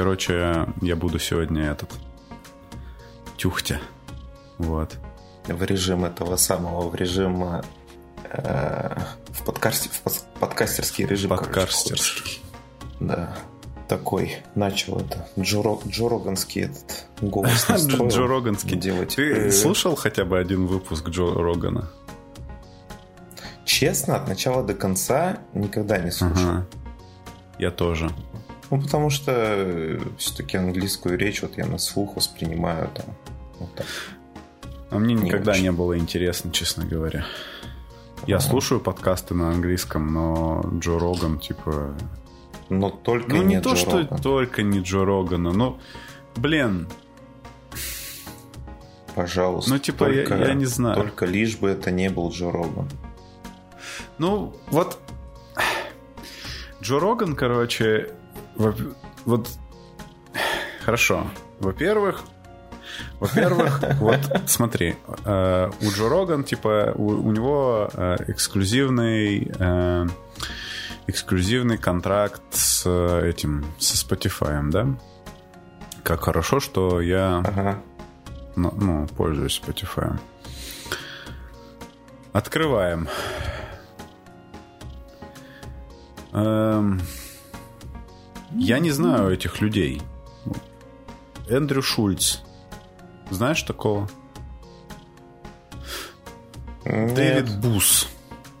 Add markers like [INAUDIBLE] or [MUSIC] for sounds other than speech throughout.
короче, я буду сегодня этот тюхтя. Вот. В режим этого самого, в режим э, в, подкасте, в подкастерский режим. Подкастерский. Да. Такой начал это Джо, Джо Роганский этот голос [LAUGHS] настроил. Джо Роганский. Делать. Ты слушал хотя бы один выпуск Джо Рогана? Честно, от начала до конца никогда не слушал. Ага. Я тоже. Ну, потому что э, все-таки английскую речь вот я на слух воспринимаю там. Вот так. А мне не никогда очень. не было интересно, честно говоря. Я ага. слушаю подкасты на английском, но Джо Роган, типа... Но только ну, не, не то, Джо что Роган. только не Джо Рогана, но, блин... Пожалуйста. Ну, типа, только, я, я не знаю. Только лишь бы это не был Джо Роган. Ну, вот... Джо Роган, короче, вот... Хорошо. Во-первых, во-первых, [LAUGHS] вот смотри, э, у Джо Роган, типа, у, у него э, эксклюзивный э, эксклюзивный контракт с этим, со Spotify, да? Как хорошо, что я ага. ну, ну, пользуюсь Spotify. Открываем. Эм, я не знаю этих людей. Эндрю Шульц. Знаешь такого? Нет. Дэвид Бус.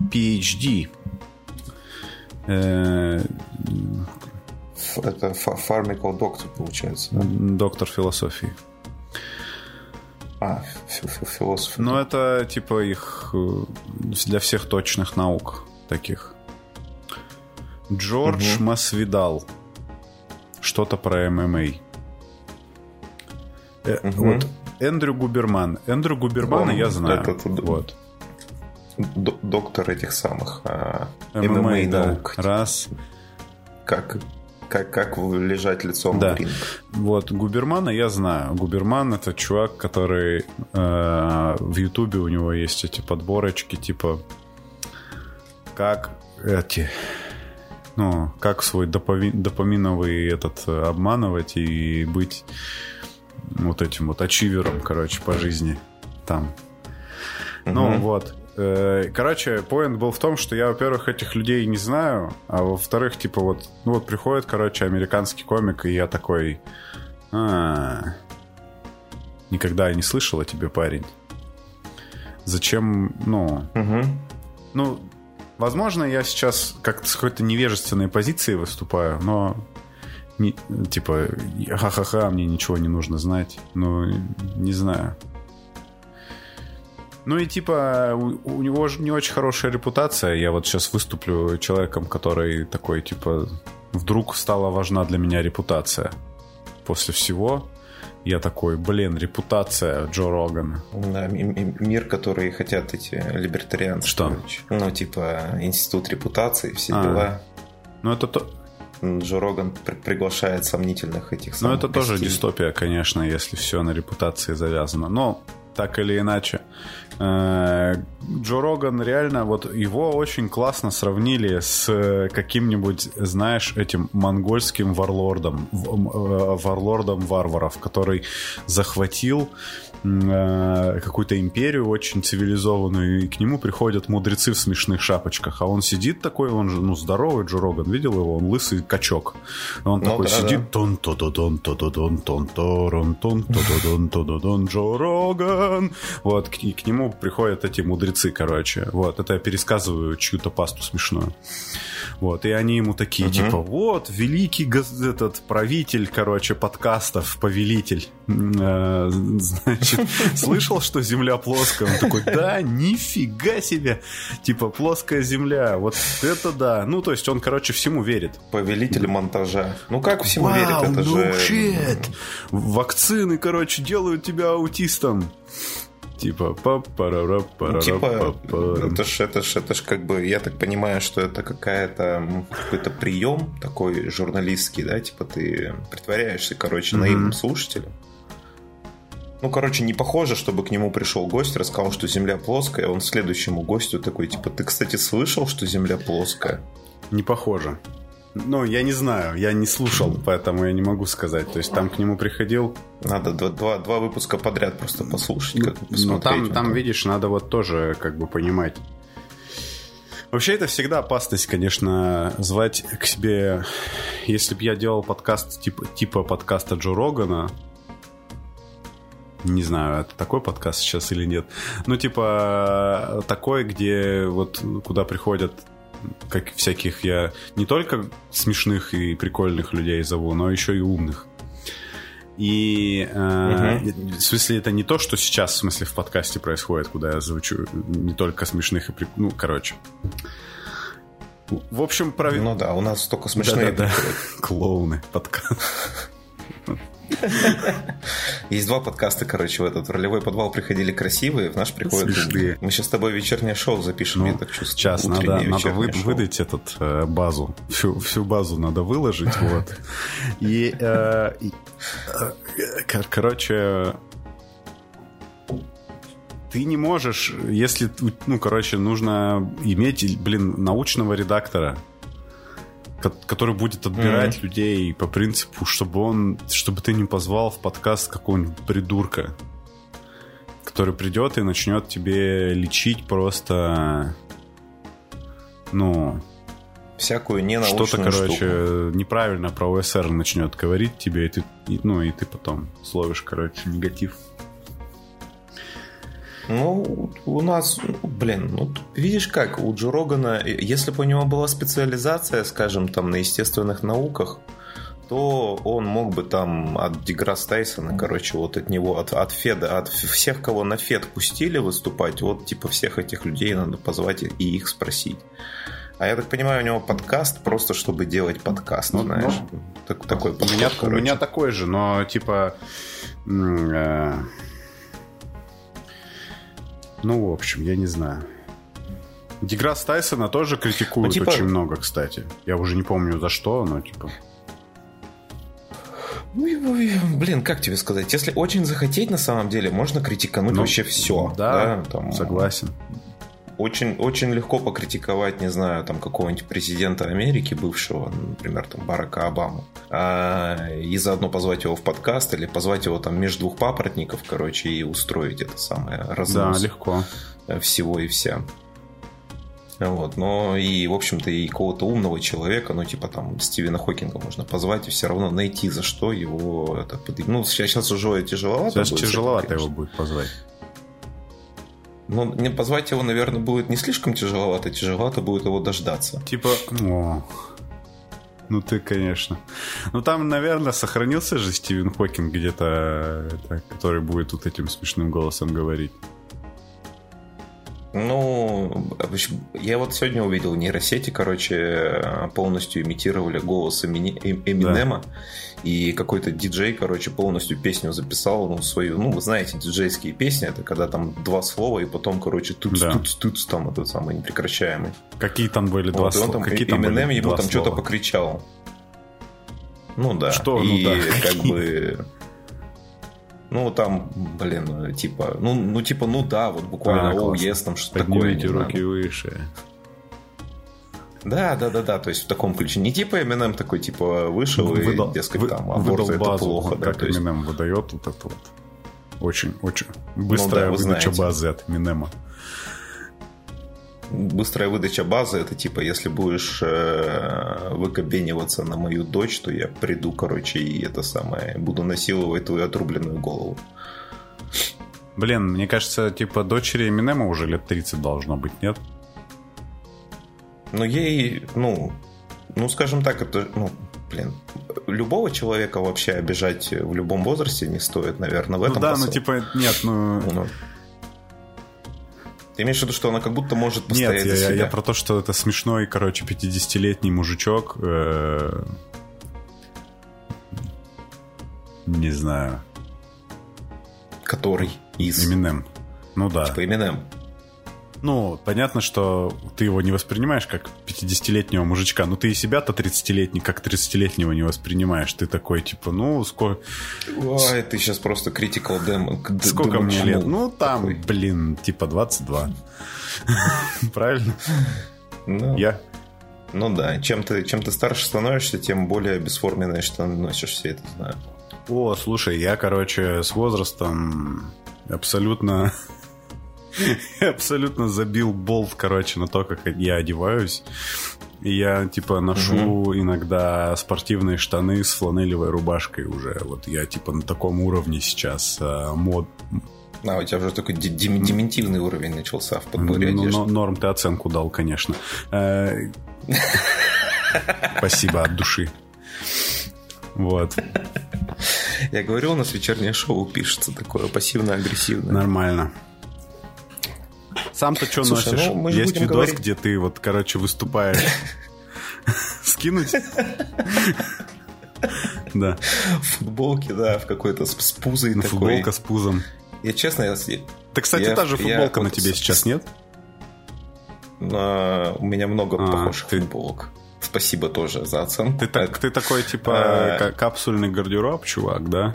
PhD. Э, это фармикал доктор, получается. Да? Доктор философии. А, философ. Ну, это типа их э, для всех точных наук таких. Джордж угу. Масвидал. Что-то про ММА. Угу. Вот Эндрю Губерман. Эндрю Губермана Он, я знаю. Это, вот. Доктор этих самых а, ММА, ММА да. наук. Раз. Как, как, как лежать лицом да. в ринг. Вот, Губермана я знаю. Губерман это чувак, который э, в Ютубе у него есть эти подборочки, типа как эти ну, как свой допами, допаминовый этот э, обманывать и быть вот этим вот ачивером, короче, по жизни там. Угу. Ну вот. Э, короче, поинт был в том, что я, во-первых, этих людей не знаю, а во-вторых, типа вот, ну вот приходит, короче, американский комик, и я такой, а, никогда не слышал о тебе, парень. Зачем, ну, угу. ну, возможно, я сейчас как-то с какой-то невежественной позиции выступаю, но не, типа, ха-ха-ха, мне ничего не нужно знать. Ну, не знаю. Ну и типа, у, у него же не очень хорошая репутация. Я вот сейчас выступлю человеком, который такой, типа, вдруг стала важна для меня репутация. После всего я такой, блин, репутация Джо Рогана. Да, мир, который хотят эти либертарианцы. Что? Ну, типа, институт репутации, все а, дела. Ну, это то, Джо Роган приглашает сомнительных этих Ну, это тоже дистопия, конечно, если все на репутации завязано. Но так или иначе, Джо Роган реально, вот его очень классно сравнили с каким-нибудь, знаешь, этим монгольским варлордом, э, варлордом варваров, который захватил Э, какую-то империю очень цивилизованную, и к нему приходят мудрецы в смешных шапочках, а он сидит такой, он же, ну, здоровый, Джо Роган, видел его, он лысый качок. Он ну, такой да, сидит, тон то то дон то то дон тон торон тон то то дон то то дон Джо Роган. Вот, и к нему приходят эти мудрецы, короче. Вот, это я пересказываю чью-то пасту смешную. Вот, и они ему такие, угу. типа, вот, великий этот правитель, короче, подкастов, повелитель. Э, [LAUGHS] значит, значит, слышал, что Земля плоская? Он такой, да, нифига себе. Типа, плоская Земля, вот это да. Ну, то есть он, короче, всему верит. Повелитель монтажа. Ну, как всему Вау, верит? Это no же... Shit. Вакцины, короче, делают тебя аутистом. Типа, па пара ну, типа, это ж, это ж, это ж как бы, я так понимаю, что это какая-то какой-то прием такой журналистский, да, типа ты притворяешься, короче, mm-hmm. наивным слушателем, ну, короче, не похоже, чтобы к нему пришел гость, рассказал, что Земля плоская, он следующему гостю такой, типа, ты, кстати, слышал, что Земля плоская? Не похоже. Ну, я не знаю, я не слушал, поэтому я не могу сказать. То есть там к нему приходил... Надо два, два, два выпуска подряд просто послушать, как Ну, там, там, видишь, надо вот тоже как бы понимать. Вообще это всегда опасность, конечно, звать к себе... Если бы я делал подкаст типа, типа подкаста Джо Рогана, не знаю, это такой подкаст сейчас или нет. Ну, типа, такой, где вот куда приходят как всяких я не только смешных и прикольных людей зову, но еще и умных. И э, угу. в смысле это не то, что сейчас в смысле в подкасте происходит, куда я звучу не только смешных и прикольных. Ну, короче. В общем, прав... Ну да, у нас только смешные. Да, да, да. Клоуны. Подкаст. Есть два подкаста, короче, в этот в ролевой подвал приходили красивые, в наш приходят Смешные. Мы сейчас с тобой вечернее шоу запишем, ну, я так чувствую. Сейчас надо, надо вы, выдать этот э, базу, всю, всю базу надо выложить, [LAUGHS] вот. И, э, и э, короче, ты не можешь, если, ну, короче, нужно иметь, блин, научного редактора, который будет отбирать mm-hmm. людей по принципу, чтобы он, чтобы ты не позвал в подкаст какого-нибудь придурка, который придет и начнет тебе лечить просто, ну, всякую ненаучную Что-то, короче, штуку. неправильно про ОСР начнет говорить тебе, и ты, и, ну, и ты потом словишь, короче, негатив. Ну, у нас, блин, ну, видишь как, у Джо Рогана, если бы у него была специализация, скажем, там, на естественных науках, то он мог бы там от Деграсс Тайсона, короче, вот от него, от, от Феда, от всех, кого на Фед пустили выступать, вот типа всех этих людей надо позвать и их спросить. А я так понимаю, у него подкаст просто, чтобы делать подкаст, ну, знаешь. Ну, так, такой подход, у, меня, у меня такой же, но типа... Э, ну, в общем, я не знаю. Деграсс Тайсона тоже критикуют ну, типа... очень много, кстати. Я уже не помню за что, но типа... Ну, блин, как тебе сказать? Если очень захотеть, на самом деле, можно критикануть ну, вообще все. Да, да там, согласен очень, очень легко покритиковать, не знаю, там какого-нибудь президента Америки, бывшего, например, там Барака Обаму, а, и заодно позвать его в подкаст или позвать его там между двух папоротников, короче, и устроить это самое разнос. Да, легко. Всего и вся. Вот, но и, в общем-то, и какого-то умного человека, ну, типа там Стивена Хокинга можно позвать и все равно найти, за что его это... Ну, сейчас уже тяжеловато. Сейчас будет тяжеловато его будет позвать. Но ну, не позвать его, наверное, будет не слишком тяжеловато, тяжеловато будет его дождаться. Типа, о, ну ты, конечно. Ну там, наверное, сохранился же Стивен Хокинг где-то, который будет вот этим смешным голосом говорить. Ну, я вот сегодня увидел нейросети, короче, полностью имитировали голос Эминема. Да. И какой-то диджей, короче, полностью песню записал, ну, свою, ну, вы знаете, диджейские песни, это когда там два слова, и потом, короче, тут да. тут тут там этот самый непрекращаемый. Какие там были два вот, слова? Там, Какие там Eminem ему там что-то покричал. Ну да. Что? И ну, да. как бы [LAUGHS] ну, там, блин, типа, ну, ну типа, ну да, вот буквально, а, о, yes, там что-то такое. Поднимите руки знаю. выше. Да, да, да, да, то есть в таком ключе. Не типа Eminem такой, типа, вышел Выдал, и, дескать, там, аборт это базу, плохо. Как да, есть... выдает вот это вот. Очень, очень быстрая ну, да, выдача базы от Eminem быстрая выдача базы это типа, если будешь э, выкобениваться на мою дочь, то я приду, короче, и это самое, буду насиловать твою отрубленную голову. Блин, мне кажется, типа дочери Эминема уже лет 30 должно быть, нет? Ну, ей, ну, ну, скажем так, это, ну, блин, любого человека вообще обижать в любом возрасте не стоит, наверное, в ну этом Ну да, посыл. ну типа, нет, ну... ну ты имеешь в виду, что она как будто может постоять Нет, за я, себя? я про то, что это смешной, короче, 50-летний мужичок. Э, не знаю. Который из... Eminem. Ну да. Типа Eminem. Ну, понятно, что ты его не воспринимаешь как 50-летнего мужичка, но ты и себя-то 30-летний, как 30-летнего не воспринимаешь. Ты такой, типа, ну, сколько... Ой, ты сейчас просто critical dem... Сколько мне лет? Ну, там, такой. блин, типа 22. [LAUGHS] Правильно? Ну, Я... Ну да, чем ты, чем ты старше становишься, тем более бесформенные штаны носишь, все это знаю. О, слушай, я, короче, с возрастом абсолютно [LAUGHS] абсолютно забил болт, короче, на то, как я одеваюсь. И я, типа, ношу угу. иногда спортивные штаны с фланелевой рубашкой уже. Вот я, типа, на таком уровне сейчас а, мод... А, у тебя уже такой дементивный уровень начался в подборе ну, одежды. Норм ты оценку дал, конечно. Э, [LAUGHS] спасибо от души. Вот. Я говорю, у нас вечернее шоу пишется такое пассивно-агрессивное. Нормально. Сам-то что носишь? Ну, Есть видос, говорить... где ты вот, короче, выступаешь. [LAUGHS] Скинуть? Да. В футболке, да, в какой-то с, пузой такой. Футболка с пузом. Я честно, я... Так, кстати, та же футболка на тебе сейчас, нет? У меня много а, похожих футболок. Спасибо тоже за оценку. Ты, так, ты такой, типа, а... капсульный гардероб, чувак, да?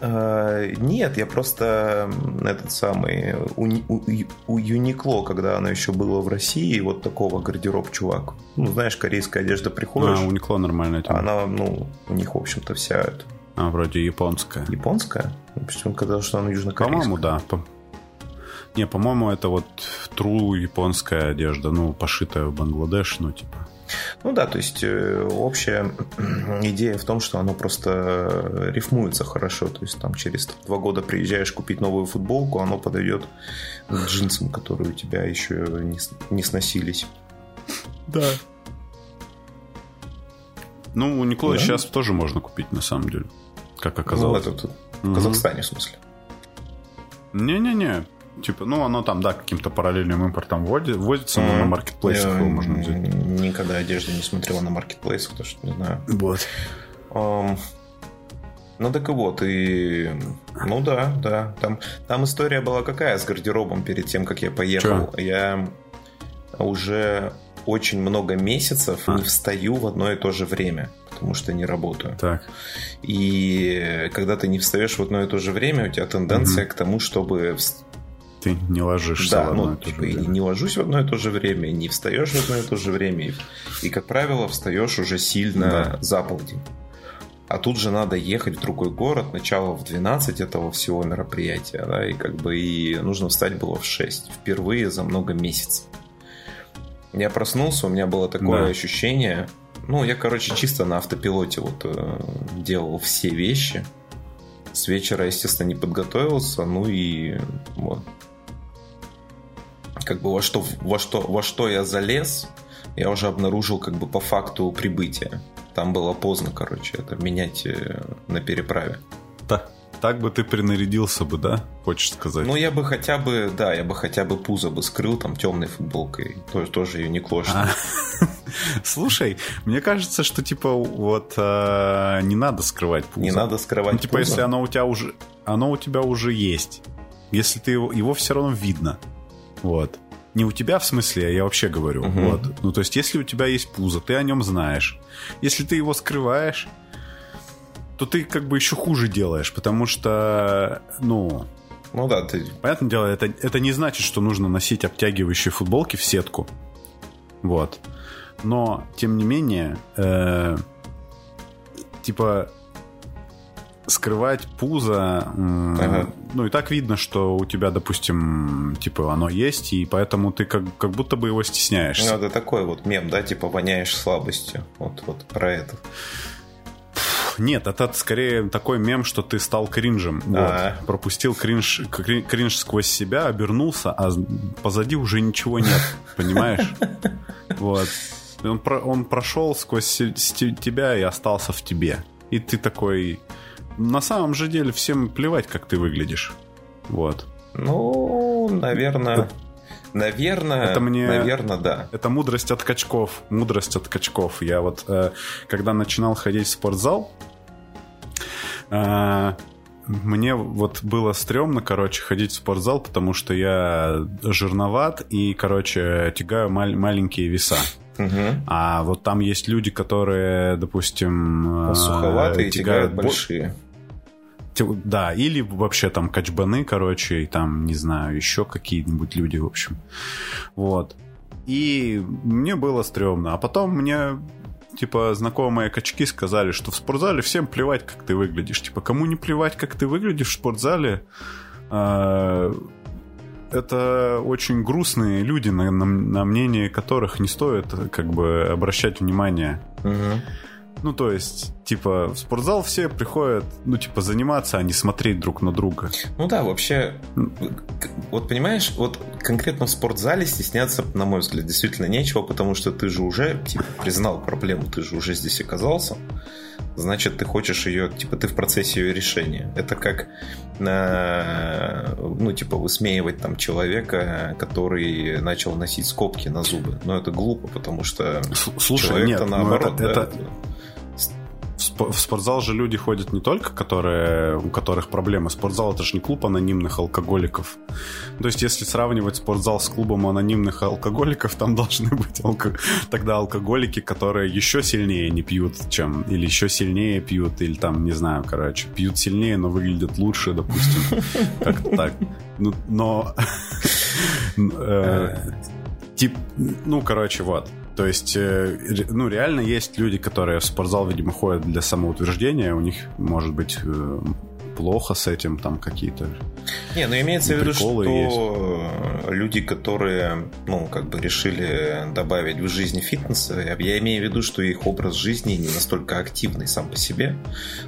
А, нет, я просто этот самый у, у, у Uniqlo, когда она еще была в России, вот такого гардероб чувак. Ну, знаешь, корейская одежда приходишь. А, Uniqlo нормальная тема. Она, ну, у них, в общем-то, вся это. А, вроде японская. Японская? Почему он сказал, что она южнокорейская? По-моему, да. По... Не, по-моему, это вот true японская одежда, ну, пошитая в Бангладеш, ну, типа. Ну да, то есть э, общая [CLEARS THROAT] идея в том, что оно просто рифмуется хорошо. То есть там через два года приезжаешь купить новую футболку, оно подойдет к джинсам, которые у тебя еще не, не сносились. Да. Ну, у Никола да? сейчас тоже можно купить, на самом деле. Как оказалось. Ну, это, в Казахстане, в смысле. Не-не-не. Типа, ну, оно там, да, каким-то параллельным импортом вводится, но на маркетплейсах его можно взять. Никогда одежды не смотрела на маркетплейсах, потому что не знаю. Вот. Um, ну так и вот, и... Ну да, да. Там, там история была какая с гардеробом перед тем, как я поехал. Че? Я уже очень много месяцев а. не встаю в одно и то же время, потому что не работаю. Так. И когда ты не встаешь в одно и то же время, у тебя тенденция угу. к тому, чтобы ты не ложишься да, в одно ну, и то типа, же время. не ложусь в одно и то же время, не встаешь в одно и то же время. И, как правило, встаешь уже сильно да. за полдень. А тут же надо ехать в другой город, начало в 12 этого всего мероприятия, да, и как бы и нужно встать было в 6. Впервые за много месяцев. Я проснулся, у меня было такое да. ощущение, ну, я, короче, чисто на автопилоте вот э, делал все вещи. С вечера, естественно, не подготовился, ну и вот как бы во что, во что, во что я залез, я уже обнаружил как бы по факту прибытия. Там было поздно, короче, это менять э, на переправе. Да. Так бы ты принарядился бы, да? Хочешь сказать? Ну, я бы хотя бы, да, я бы хотя бы пузо бы скрыл там темной футболкой. Тоже, тоже ее не клошно. А. [LAUGHS] Слушай, мне кажется, что типа вот а, не надо скрывать пузо. Не надо скрывать ну, типа, пузо. если оно у тебя уже, оно у тебя уже есть. Если ты его, его все равно видно. Вот. Не у тебя в смысле, а я вообще говорю. Угу. Вот. Ну, то есть, если у тебя есть пузо, ты о нем знаешь. Если ты его скрываешь, то ты как бы еще хуже делаешь, потому что, ну... Ну да, ты... Понятное дело, это, это не значит, что нужно носить обтягивающие футболки в сетку. Вот. Но, тем не менее, э, типа, скрывать пузо, ага. ну и так видно, что у тебя, допустим, типа оно есть, и поэтому ты как, как будто бы его стесняешься. Ну, это такой вот мем, да, типа воняешь слабостью. Вот, вот про это. Нет, это скорее такой мем, что ты стал кринжем. А-а-а. Вот. Пропустил кринж, кринж сквозь себя, обернулся, а позади уже ничего нет. [LAUGHS] Понимаешь? Вот. Он, он прошел сквозь тебя и остался в тебе. И ты такой, на самом же деле всем плевать, как ты выглядишь. Вот. Ну, наверное... Наверное, это мне, наверное, да. Это мудрость от качков. Мудрость от качков. Я вот, э, когда начинал ходить в спортзал, э, мне вот было стрёмно, короче, ходить в спортзал, потому что я жирноват и, короче, тягаю мал- маленькие веса. Угу. А вот там есть люди, которые, допустим, суховатые тягают, тягают большие. Да, или вообще там качбаны, короче, и там, не знаю, еще какие-нибудь люди, в общем. Вот. И мне было стрёмно. А потом мне типа, знакомые качки сказали, что в спортзале всем плевать, как ты выглядишь. Типа, кому не плевать, как ты выглядишь в спортзале, э, это очень грустные люди, на, на, на мнение которых не стоит как бы обращать внимание. Угу. Ну, то есть, типа, в спортзал все приходят, ну, типа, заниматься, а не смотреть друг на друга. Ну да, вообще, вот понимаешь, вот конкретно в спортзале стесняться, на мой взгляд, действительно нечего, потому что ты же уже, типа, признал проблему, ты же уже здесь оказался значит, ты хочешь ее, типа, ты в процессе ее решения. Это как, ну, типа, высмеивать там человека, который начал носить скобки на зубы. Но это глупо, потому что Слушай, человек-то нет, наоборот, это, да, это, в спортзал же люди ходят не только, которые, у которых проблемы. Спортзал это же не клуб анонимных алкоголиков. То есть, если сравнивать спортзал с клубом анонимных алкоголиков, там должны быть алко... тогда алкоголики, которые еще сильнее не пьют, чем... Или еще сильнее пьют, или там, не знаю, короче, пьют сильнее, но выглядят лучше, допустим. Как-то так. Ну, но... [LAUGHS] Э, тип, ну, короче, вот. То есть, э, ну, реально есть люди, которые в спортзал, видимо, ходят для самоутверждения, у них, может быть, э, плохо с этим, там какие-то. Не, ну имеется в виду, что есть. люди, которые, ну, как бы решили добавить в жизнь фитнеса, я имею в виду, что их образ жизни не настолько активный сам по себе.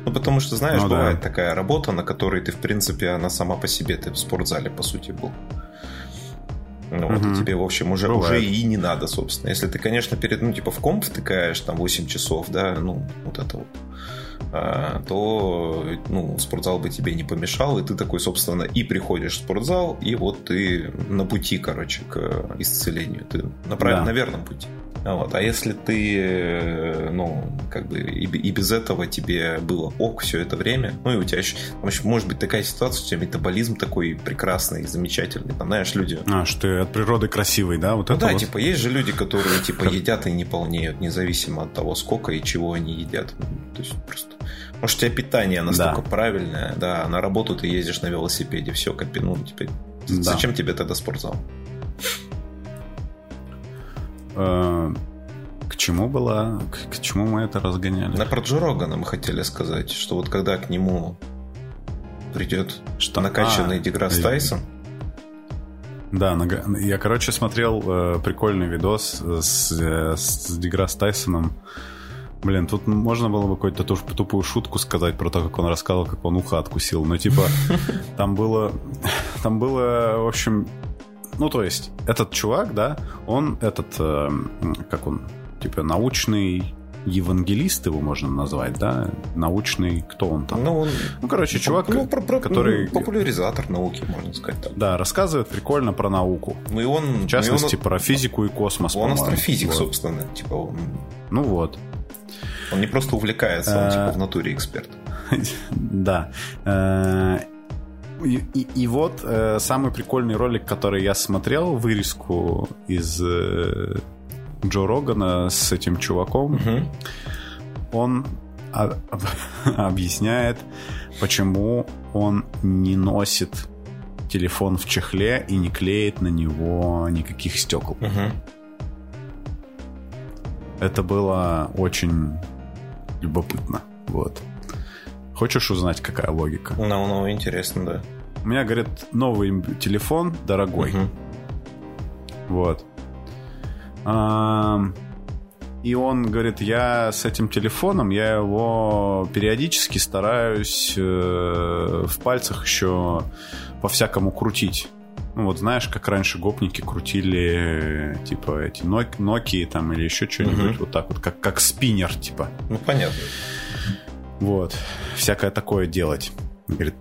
Ну, потому что, знаешь, ну, бывает да. такая работа, на которой ты, в принципе, она сама по себе, ты в спортзале, по сути, был. Ну, вот, угу. и тебе, в общем, уже, уже и не надо, собственно. Если ты, конечно, перед, ну, типа, в комп втыкаешь там 8 часов, да, ну, вот это вот, а, то, ну, спортзал бы тебе не помешал, и ты такой, собственно, и приходишь в спортзал, и вот ты на пути, короче, к исцелению. Ты на, прав... да. на верном пути. Вот. А если ты, э, ну, как бы и, и без этого тебе было ок все это время, ну и у тебя еще, там еще может быть такая ситуация, у тебя метаболизм такой прекрасный, замечательный, там, знаешь, люди... А, что ты от природы красивый, да? Вот ну это да, вот? типа, есть же люди, которые, типа, едят и не полнеют, независимо от того, сколько и чего они едят. То есть просто... Может, у тебя питание настолько да. правильное, да, на работу ты ездишь на велосипеде, все, копи, ну, теперь... Да. Зачем тебе тогда спортзал? Э, к чему было, к, к чему мы это разгоняли? На про Джо Рогана мы хотели сказать, что вот когда к нему придет что? накачанный а, Деграсс Тайсон. Да, я, короче, смотрел э, прикольный видос с, э, с Деграсс Тайсоном. Блин, тут можно было бы какую-то тупую шутку сказать про то, как он рассказывал, как он ухо откусил. Но типа [LAUGHS] там было, там было, в общем, ну, то есть, этот чувак, да, он этот, э, как он, типа, научный евангелист его можно назвать, да? Научный, кто он там? Ну, он, ну короче, чувак, ну, про, про, который... Ну, популяризатор науки, можно сказать так. Да, рассказывает прикольно про науку. Ну и он... В частности, он, про физику и космос, Он астрофизик, вот. собственно. Типа он... Ну вот. Он не просто увлекается, он типа в натуре эксперт. [LAUGHS] Да. И, и, и вот э, самый прикольный ролик, который я смотрел, вырезку из э, Джо Рогана с этим чуваком. Угу. Он а, [LAUGHS] объясняет, почему он не носит телефон в чехле и не клеит на него никаких стекол. Угу. Это было очень любопытно. Вот. Хочешь узнать, какая логика? Ну, ну, интересно, да. У меня, говорит, новый телефон дорогой. Угу. Вот. А, и он говорит, я с этим телефоном, я его периодически стараюсь э, в пальцах еще по-всякому крутить. Ну вот знаешь, как раньше гопники крутили типа эти Nokia там или еще что-нибудь угу. вот так вот, как, как спиннер типа. Ну понятно. Вот. Всякое такое делать. Говорит,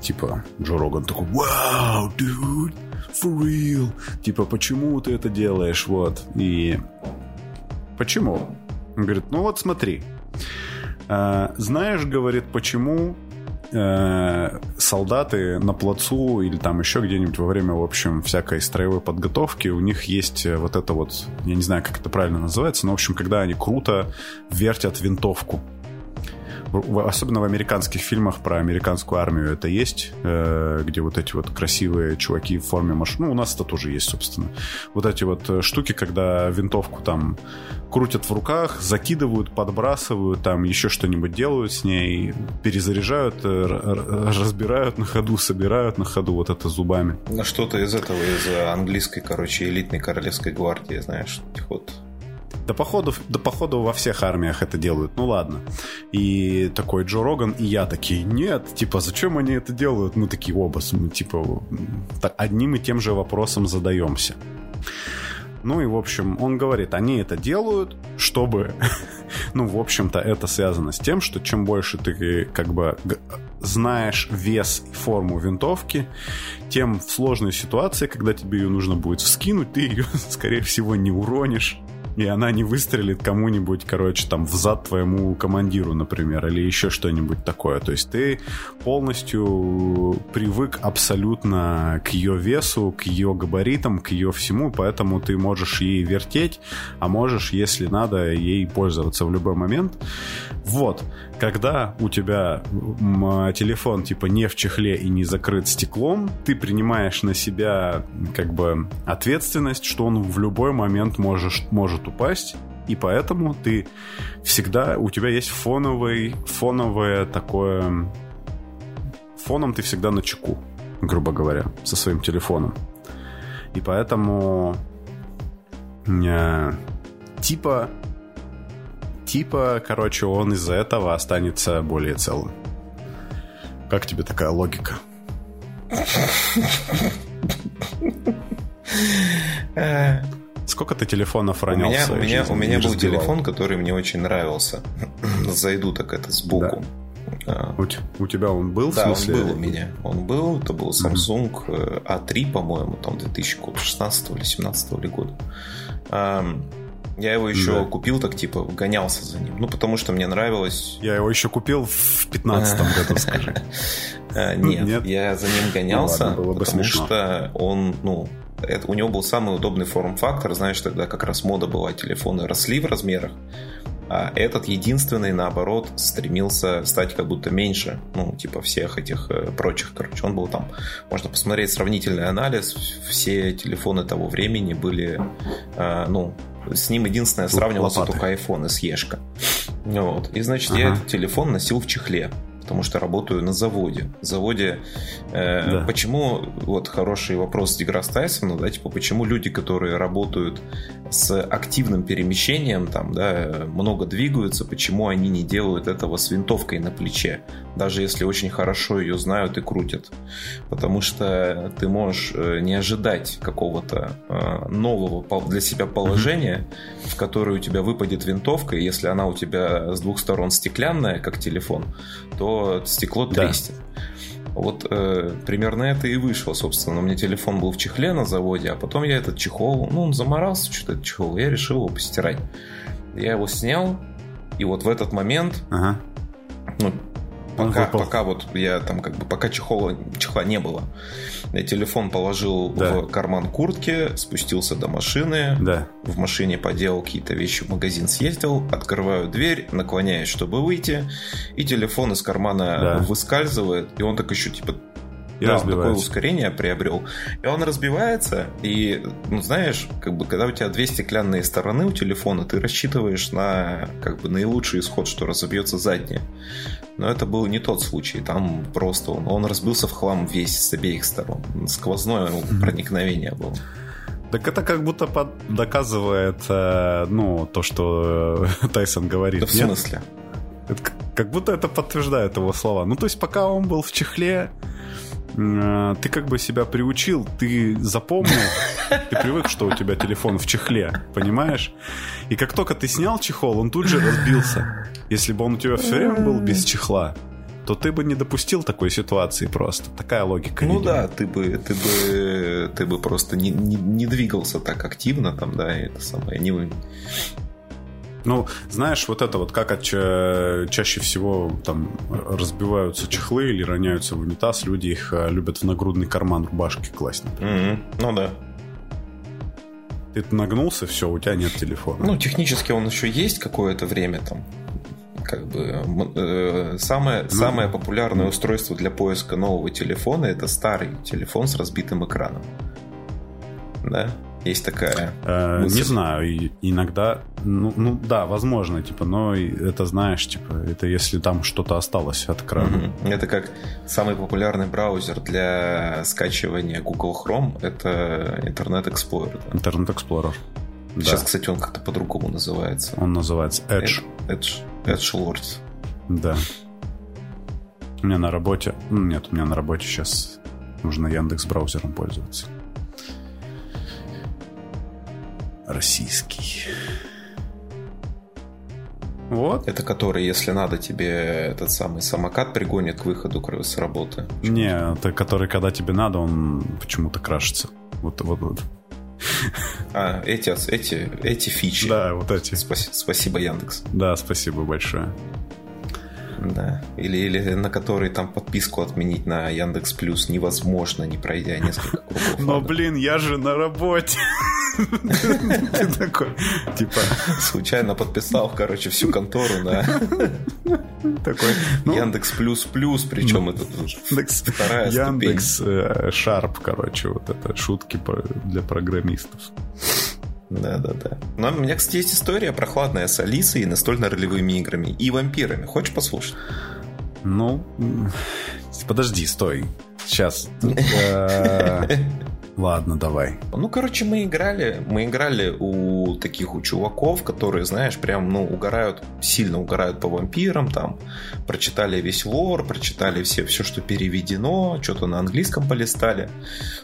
типа, Джо Роган такой, вау, dude, for real. Типа, почему ты это делаешь, вот. И почему? Он говорит, ну вот смотри. А, знаешь, говорит, почему э, солдаты на плацу или там еще где-нибудь во время, в общем, всякой строевой подготовки, у них есть вот это вот, я не знаю, как это правильно называется, но, в общем, когда они круто вертят винтовку. Особенно в американских фильмах про американскую армию это есть, э, где вот эти вот красивые чуваки в форме машин. Ну, у нас это тоже есть, собственно. Вот эти вот э, штуки, когда винтовку там крутят в руках, закидывают, подбрасывают, там еще что-нибудь делают с ней, перезаряжают, э, разбирают на ходу, собирают на ходу вот это зубами. На что-то из этого, из английской, короче, элитной королевской гвардии, знаешь, вот да походу, да походу во всех армиях это делают. Ну ладно. И такой Джо Роган и я такие, нет, типа, зачем они это делают? Мы такие оба, мы типа одним и тем же вопросом задаемся. Ну и, в общем, он говорит, они это делают, чтобы... [LAUGHS] ну, в общем-то, это связано с тем, что чем больше ты как бы знаешь вес и форму винтовки, тем в сложной ситуации, когда тебе ее нужно будет вскинуть, ты ее, [LAUGHS] скорее всего, не уронишь и она не выстрелит кому-нибудь, короче, там, в зад твоему командиру, например, или еще что-нибудь такое. То есть ты полностью привык абсолютно к ее весу, к ее габаритам, к ее всему, поэтому ты можешь ей вертеть, а можешь, если надо, ей пользоваться в любой момент. Вот. Когда у тебя телефон типа не в чехле и не закрыт стеклом, ты принимаешь на себя как бы ответственность, что он в любой момент можешь, может упасть, и поэтому ты всегда, у тебя есть фоновый, фоновое такое... Фоном ты всегда на чеку, грубо говоря, со своим телефоном. И поэтому э, типа типа, короче, он из-за этого останется более целым. Как тебе такая логика? Сколько ты телефонов ранялся? У меня, у меня, у меня был телефон, который мне очень нравился. [CLEARS THROAT] Зайду так это сбоку. Да. У, у тебя он был? Да, он был у меня. Он был, это был Samsung mm-hmm. A3, по-моему, там 2016 или 2017 года. Я его еще да. купил, так типа гонялся за ним. Ну, потому что мне нравилось. Я его еще купил в 15 [LAUGHS] году, скажи. А, нет, я за ним гонялся, потому что он, ну, это, у него был самый удобный форм-фактор. Знаешь, тогда как раз мода была, телефоны росли в размерах. А этот единственный, наоборот, стремился стать как будто меньше, ну, типа всех этих э, прочих. Короче, он был там, можно посмотреть сравнительный анализ. Все телефоны того времени были, э, ну, с ним единственное сравнивался Лопаты. только iPhone с Ешка. [LAUGHS] Вот. И, значит, ага. я этот телефон носил в чехле потому что работаю на заводе. В заводе э, да. почему вот хороший вопрос Деграсс Тайсона, да, типа почему люди, которые работают с активным перемещением, там, да, много двигаются, почему они не делают этого с винтовкой на плече, даже если очень хорошо ее знают и крутят, потому что ты можешь э, не ожидать какого-то э, нового для себя положения, mm-hmm. в которое у тебя выпадет винтовка, и если она у тебя с двух сторон стеклянная, как телефон, то стекло треснет. Да. Вот э, примерно это и вышло, собственно. У меня телефон был в чехле на заводе, а потом я этот чехол, ну, он заморался, что-то этот чехол, я решил его постирать. Я его снял, и вот в этот момент, ага. ну, Пока, пока вот я там как бы пока чехола, чехла не было. Я телефон положил да. в карман куртки, спустился до машины. Да. В машине поделал какие-то вещи, в магазин съездил, открываю дверь, наклоняюсь, чтобы выйти, и телефон из кармана да. выскальзывает, и он так еще типа и да, разбивается. такое ускорение приобрел. И он разбивается, и, ну, знаешь, как бы, когда у тебя две стеклянные стороны у телефона, ты рассчитываешь на, как бы, наилучший исход, что разобьется задняя. Но это был не тот случай. Там просто он, он разбился в хлам весь с обеих сторон. Сквозное проникновение было. Так это как будто под... доказывает, э, ну, то, что э, [LAUGHS] Тайсон говорит. Да в смысле? Это, как будто это подтверждает его слова. Ну, то есть, пока он был в чехле, ты как бы себя приучил, ты запомнил, ты привык, что у тебя телефон в чехле, понимаешь? И как только ты снял чехол, он тут же разбился. Если бы он у тебя все время был без чехла, то ты бы не допустил такой ситуации просто. Такая логика. Ну видимо. да, ты бы, ты бы, ты бы просто не, не, не двигался так активно там, да, и это самое. Не, ну, знаешь, вот это вот как от, чаще всего там разбиваются чехлы или роняются в унитаз, люди их э, любят в нагрудный карман рубашки класть, Mm-hmm. Ну да. Ты нагнулся, все, у тебя нет телефона. Ну, технически он еще есть какое-то время там. как бы э, самое, ну, самое популярное устройство для поиска нового телефона это старый телефон с разбитым экраном. Да? Есть такая. Э, не знаю, иногда, ну, ну да, возможно, типа, но это знаешь, типа, это если там что-то осталось от экрана. Mm-hmm. Это как самый популярный браузер для скачивания Google Chrome, это Internet Explorer. Да? Internet Explorer. Сейчас, да. кстати, он как-то по-другому называется. Он называется Edge. Edge, Edge Lords. Да. У меня на работе... Ну, нет, у меня на работе сейчас нужно Яндекс браузером пользоваться российский. Вот. Это который, если надо, тебе этот самый самокат пригонит к выходу с работы. Не, это который, когда тебе надо, он почему-то крашится. Вот, вот, вот. А, эти, эти, эти фичи. Да, вот эти. Спасибо, спасибо Яндекс. Да, спасибо большое. Да. Или, или на который там подписку отменить на Яндекс Плюс невозможно, не пройдя несколько кругов. Но, блин, я же на работе. Ты такой, типа... Случайно подписал, короче, всю контору на... Такой... Ну, Яндекс Плюс Плюс, причем это вторая Яндекс э, Шарп, короче, вот это шутки для программистов. Да, да, да. Но у меня, кстати, есть история прохладная с Алисой и настольно-ролевыми играми и вампирами. Хочешь послушать? Ну, подожди, стой. Сейчас. [LAUGHS] Ладно, давай. Ну, короче, мы играли, мы играли у таких у чуваков, которые, знаешь, прям, ну, угорают, сильно угорают по вампирам, там, прочитали весь лор, прочитали все, все, что переведено, что-то на английском полистали.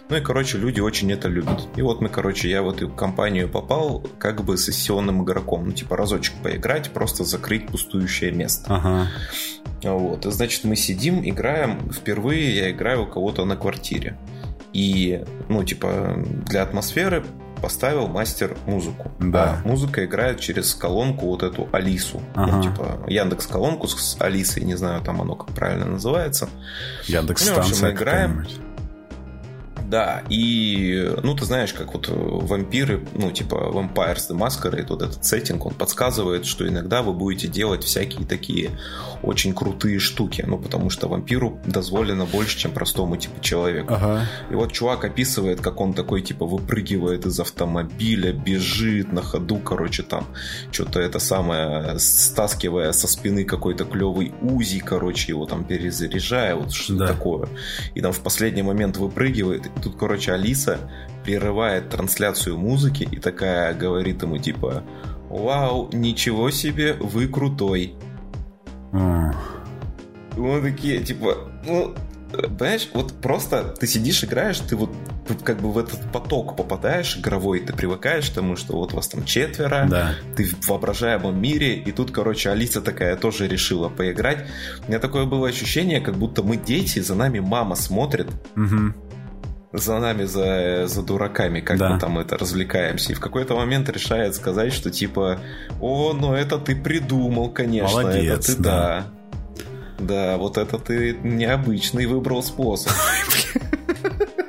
Ну и, короче, люди очень это любят. И вот мы, короче, я в эту компанию попал как бы сессионным игроком, ну, типа, разочек поиграть, просто закрыть пустующее место. Ага. Вот, и, значит, мы сидим, играем, впервые я играю у кого-то на квартире. И, ну, типа, для атмосферы поставил мастер музыку. Да. А музыка играет через колонку вот эту Алису. Ну, ага. Ну, типа, Яндекс колонку с Алисой, не знаю, там оно как правильно называется. Яндекс станция. Ну, в общем, мы играем. Да, и, ну, ты знаешь, как вот вампиры, ну, типа Vampires the Masquerade, вот этот сеттинг, он подсказывает, что иногда вы будете делать всякие такие очень крутые штуки, ну, потому что вампиру дозволено больше, чем простому, типа, человеку. Ага. И вот чувак описывает, как он такой, типа, выпрыгивает из автомобиля, бежит на ходу, короче, там, что-то это самое, стаскивая со спины какой-то клевый узи, короче, его там перезаряжая, вот что-то да. такое. И там в последний момент выпрыгивает, тут, короче, Алиса прерывает трансляцию музыки и такая говорит ему типа «Вау, ничего себе, вы крутой». Mm. Мы такие, типа, ну, понимаешь, вот просто ты сидишь, играешь, ты вот как бы в этот поток попадаешь игровой, ты привыкаешь к тому, что вот вас там четверо, да. ты в воображаемом мире, и тут, короче, Алиса такая тоже решила поиграть. У меня такое было ощущение, как будто мы дети, за нами мама смотрит. Угу за нами, за, за дураками, как да. мы там это развлекаемся. И в какой-то момент решает сказать, что типа, о, ну это ты придумал, конечно, Молодец, это ты, да. да. Да, вот это ты необычный выбрал способ. [LAUGHS]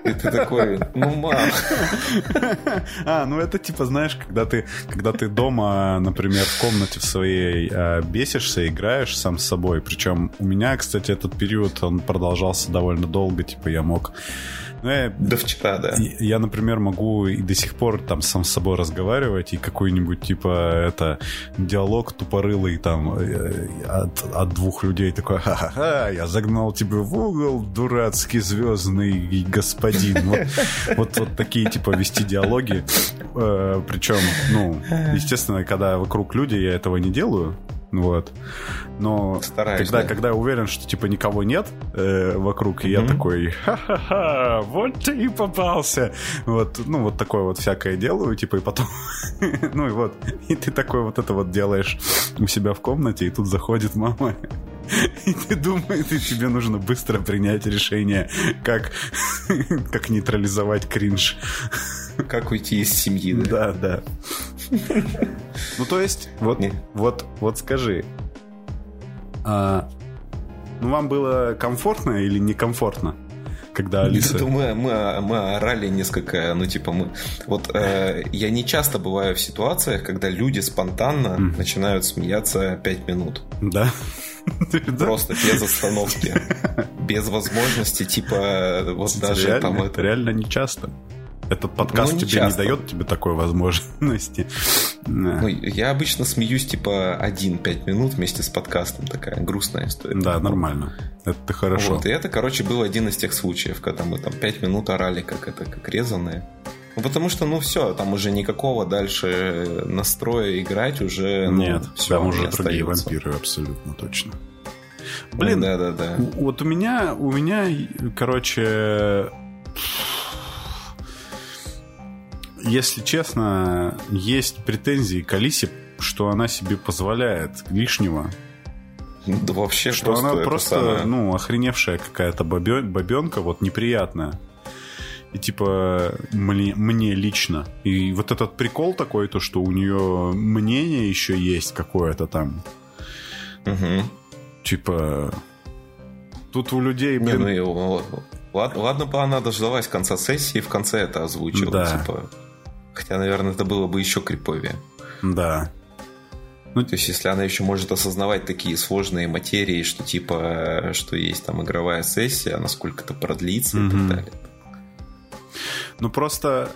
И ты такой, ну, мам. [LAUGHS] А, ну это типа, знаешь, когда ты, когда ты дома, например, в комнате в своей э, бесишься, играешь сам с собой. Причем у меня, кстати, этот период, он продолжался довольно долго. Типа я мог ну, я, до вчера, да. Я, например, могу и до сих пор там сам с собой разговаривать, и какой-нибудь типа это диалог тупорылый там э, от, от двух людей такой, ха-ха-ха, я загнал тебя в угол, дурацкий звездный господин. Вот, вот, вот такие типа вести диалоги. Э, причем, ну, естественно, когда вокруг люди, я этого не делаю. Вот. Но Стараюсь, когда, да? когда я уверен, что типа никого нет э, вокруг, и mm-hmm. я такой, ха-ха-ха, вот ты и попался. Вот, ну, вот такое вот всякое делаю, типа, и потом, [LAUGHS] ну и вот, и ты такой вот это вот делаешь у себя в комнате, и тут заходит мама, и ты думаешь, и тебе нужно быстро принять решение, как, как нейтрализовать кринж. Как уйти из семьи, да? Да, да. Ну, то есть, вот, вот, вот скажи, а, ну, вам было комфортно или некомфортно? Когда Алиса... Мы, мы, мы орали несколько, ну, типа, мы... Вот э, я не часто бываю в ситуациях, когда люди спонтанно mm. начинают смеяться 5 минут. Да? [LAUGHS] Просто без остановки. [LAUGHS] Без возможности, типа, вот даже там... Это реально не часто. Этот подкаст ну, не тебе часто. не дает тебе такой возможности. Ну, я обычно смеюсь типа 1-5 минут вместе с подкастом. Такая грустная история. Да, нормально. Это хорошо. Вот, и это, короче, был один из тех случаев, когда мы там 5 минут орали, как это, как резаные. Ну, потому что, ну, все, там уже никакого дальше настроя играть уже... Ну, Нет, все, там уже другие остается. вампиры, абсолютно точно. Блин, да, да, да. Вот у меня, у меня, короче, если честно, есть претензии к Алисе, что она себе позволяет лишнего. Да вообще что просто она просто, самое... ну, охреневшая какая-то бабенка, вот неприятная. И типа мне, мне лично. И вот этот прикол такой, то, что у нее мнение еще есть какое-то там. Угу. Типа. Тут у людей, блин... Не, ну, ладно, ладно бы она дождалась конца сессии и в конце это озвучила. Да. Типа, Хотя, наверное, это было бы еще криповее. Да. Ну, то есть, если она еще может осознавать такие сложные материи, что типа, что есть там игровая сессия, насколько это продлится mm-hmm. и так далее. Ну, просто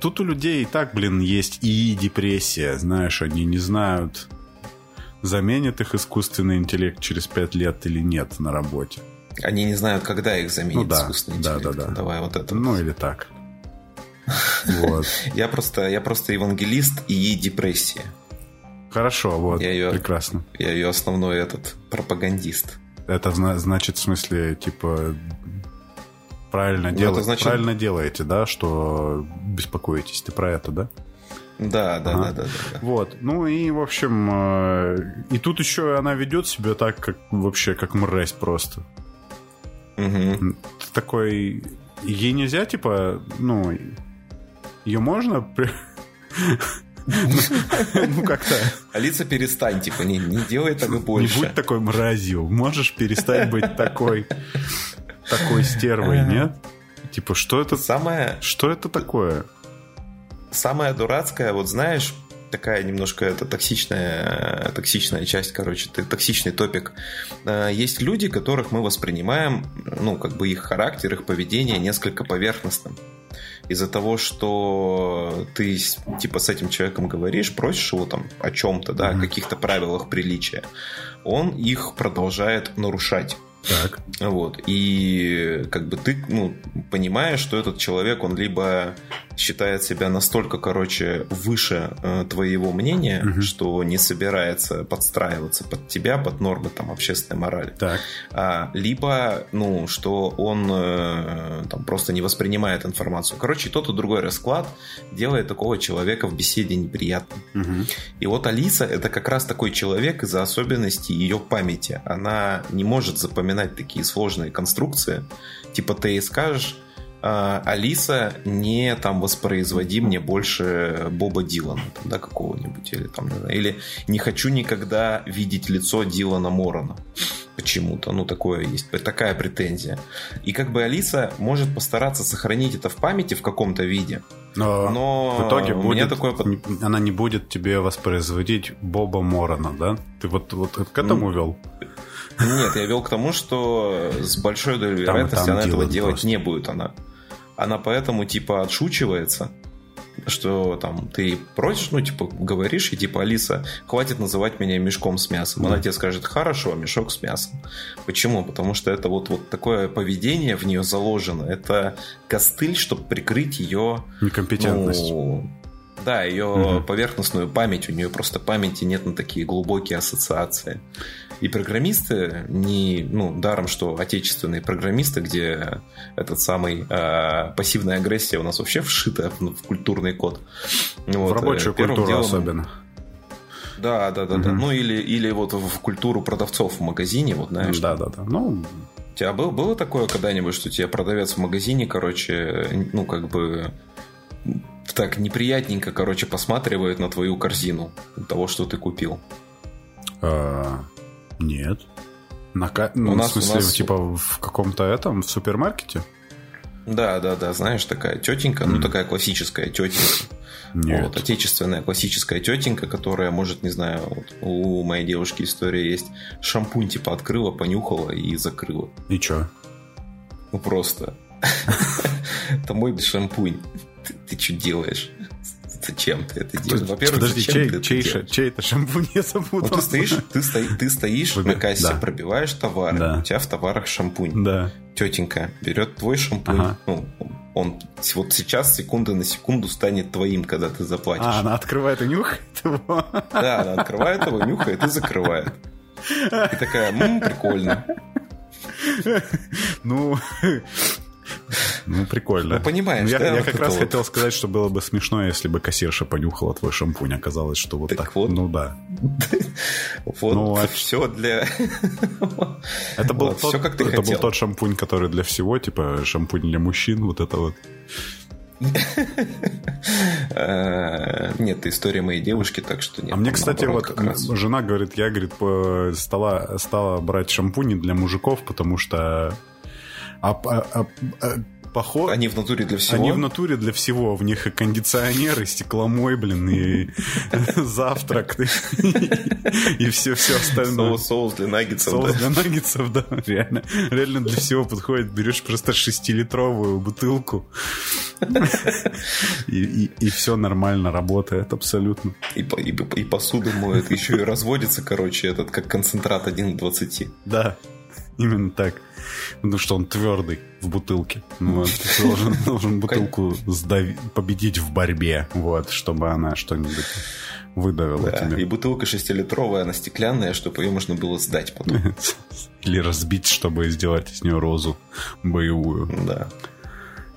тут у людей и так, блин, есть и депрессия, знаешь, они не знают, заменит их искусственный интеллект через пять лет или нет на работе. Они не знают, когда их заменит ну, да, искусственный да, интеллект. Да, да, да. Давай вот это. Ну, или так. Вот. [LAUGHS] Я просто, я просто евангелист и депрессия. Хорошо, вот, я ее, прекрасно. Я ее основной этот пропагандист. Это значит, в смысле, типа, правильно, ну, дел... значит... правильно делаете, да, что беспокоитесь. Ты про это, да? Да, да, ага. да, да, да. Вот. Ну и, в общем, э, и тут еще она ведет себя так, как вообще как мразь просто. Угу. Такой. Ей нельзя, типа, ну, ее можно... Ну, как-то... Алиса, перестань, типа, не, не делай так больше. Не будь такой мразью. Можешь перестать быть такой... Такой стервой, нет? Типа, что это... Самое... Что это такое? Самое дурацкое, вот знаешь, такая немножко это токсичная, токсичная часть, короче, токсичный топик. А, есть люди, которых мы воспринимаем, ну, как бы их характер, их поведение несколько поверхностным из-за того, что ты типа с этим человеком говоришь, просишь его там о чем-то, да, о каких-то правилах приличия, он их продолжает нарушать. Так. Вот. И как бы ты ну, понимаешь, что этот человек, он либо считает себя настолько, короче, выше э, твоего мнения, угу. что не собирается подстраиваться под тебя, под нормы там общественной морали. Так. А, либо, ну, что он э, там просто не воспринимает информацию. Короче, тот и другой расклад делает такого человека в беседе неприятным. Угу. И вот Алиса это как раз такой человек из-за особенностей ее памяти. Она не может запоминать такие сложные конструкции. Типа ты ей скажешь, Алиса, не там воспроизводи мне больше Боба Дилана, там, да, какого-нибудь, или там, или не хочу никогда видеть лицо Дилана Морона. Почему-то, ну, такое есть, такая претензия. И как бы Алиса может постараться сохранить это в памяти в каком-то виде, но, но в итоге будет, такое... она не будет тебе воспроизводить Боба Морона, да? Ты вот, вот к этому вел? Нет, я вел к тому, что с большой долей вероятности она этого делать просто. не будет. Она она поэтому типа отшучивается, что там ты просишь, ну, типа, говоришь, и типа, Алиса, хватит называть меня мешком с мясом. Она тебе скажет, хорошо, мешок с мясом. Почему? Потому что это вот, вот такое поведение в нее заложено. Это костыль, чтобы прикрыть ее... Некомпетентность. Ну, да, ее угу. поверхностную память, у нее просто памяти нет на такие глубокие ассоциации. И программисты, не, ну, даром, что отечественные программисты, где этот самый э, пассивная агрессия у нас вообще вшита в, культурный код. Вот, в рабочую культуру делом, особенно. Да, да, да, угу. да. Ну или, или вот в культуру продавцов в магазине, вот знаешь. Да, да, да. Ну, у тебя был, было такое когда-нибудь, что тебе продавец в магазине, короче, ну, как бы так неприятненько, короче, посматривает на твою корзину того, что ты купил? А, нет. На, ну, у нас, в смысле, у нас... типа в каком-то этом, в супермаркете? Да, да, да, знаешь, такая тетенька, mm. ну такая классическая тетенька. Нет. Вот, отечественная классическая тетенька, которая, может, не знаю, вот, у моей девушки история есть, шампунь типа открыла, понюхала и закрыла. И чё? Ну просто. [LAUGHS] Это мой шампунь. Ты что делаешь? Зачем ты это делаешь? Во-первых, Подожди, чей, ты чей, это чей это шампунь я запутал? Вот ты стоишь, ты, стои, ты стоишь на кассе, да. пробиваешь товары, да. у тебя в товарах шампунь. Да. Тетенька берет твой шампунь, ага. ну, он вот сейчас секунда на секунду станет твоим, когда ты заплатишь. А, она открывает и нюхает его? Да, она открывает его, нюхает и закрывает. И такая, ммм, прикольно. Ну, ну, прикольно. Ну, понимаешь, я, да? Я вот как раз вот. хотел сказать, что было бы смешно, если бы кассирша понюхала твой шампунь. Оказалось, что вот так. так. Вот. Ну да. Вот ну, а... все для... [LAUGHS] Это был, вот, тот, все, как ты это хотел. был тот шампунь, который для всего, типа шампунь для мужчин, вот это вот. Нет, история моей девушки, так что нет. А мне, кстати, вот жена говорит, я, говорит, стала, стала брать шампуни для мужиков, потому что а, а, а, а поход... Они в натуре для всего? Они в натуре для всего. В них и кондиционер, и стекломой, блин, и [LAUGHS] завтрак, и все все остальное. Соус для наггетсов. Соус для наггетсов, да, реально. Реально для всего подходит. Берешь просто шестилитровую бутылку, и все нормально работает абсолютно. И посуду моет, еще и разводится, короче, этот, как концентрат 1 к 20. Да, именно так. Потому что он твердый в бутылке. Вот. Ты [LAUGHS] должен, должен бутылку сдави, победить в борьбе, вот, чтобы она что-нибудь выдавила да, тебе. И бутылка шестилитровая, она стеклянная, чтобы ее можно было сдать потом. [LAUGHS] Или разбить, чтобы сделать из нее розу боевую. Да.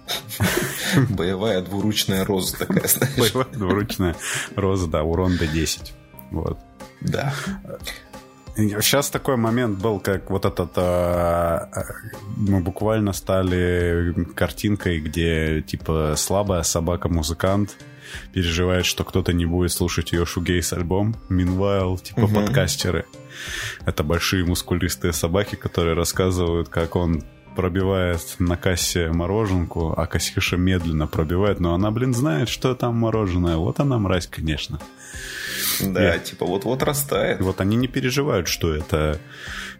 [LAUGHS] Боевая двуручная роза такая, знаешь. Боевая двуручная роза, да, урон до 10. Вот. Да. Сейчас такой момент был, как вот этот... А, а, мы буквально стали картинкой, где, типа, слабая собака-музыкант переживает, что кто-то не будет слушать ее шугейс альбом. Meanwhile, типа, угу. подкастеры. Это большие мускулистые собаки, которые рассказывают, как он пробивает на кассе мороженку, а кассирша медленно пробивает, но она, блин, знает, что там мороженое. Вот она мразь, конечно. Да, типа вот-вот растает. Вот они не переживают, что это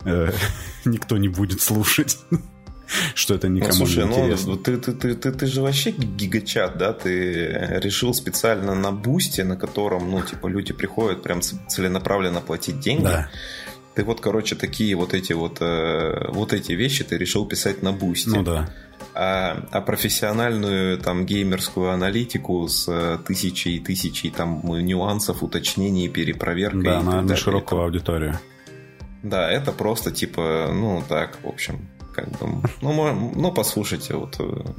э, [LAUGHS] никто не будет слушать. [LAUGHS] Что это никому ну, слушай, не ну, интересно. Ну, ты, ты, ты, ты, ты же вообще гигачат, да? Ты решил специально на бусте, на котором, ну, типа, люди приходят прям целенаправленно платить деньги. Да. Ты вот, короче, такие вот эти вот, э, вот эти вещи ты решил писать на бусте. Ну да. А, а профессиональную там геймерскую аналитику с э, тысячей и тысячей там нюансов, уточнений, перепроверкой. Да, на, на широкую аудиторию. Да, это просто типа, ну так, в общем, как бы, ну, ну послушайте, вот э,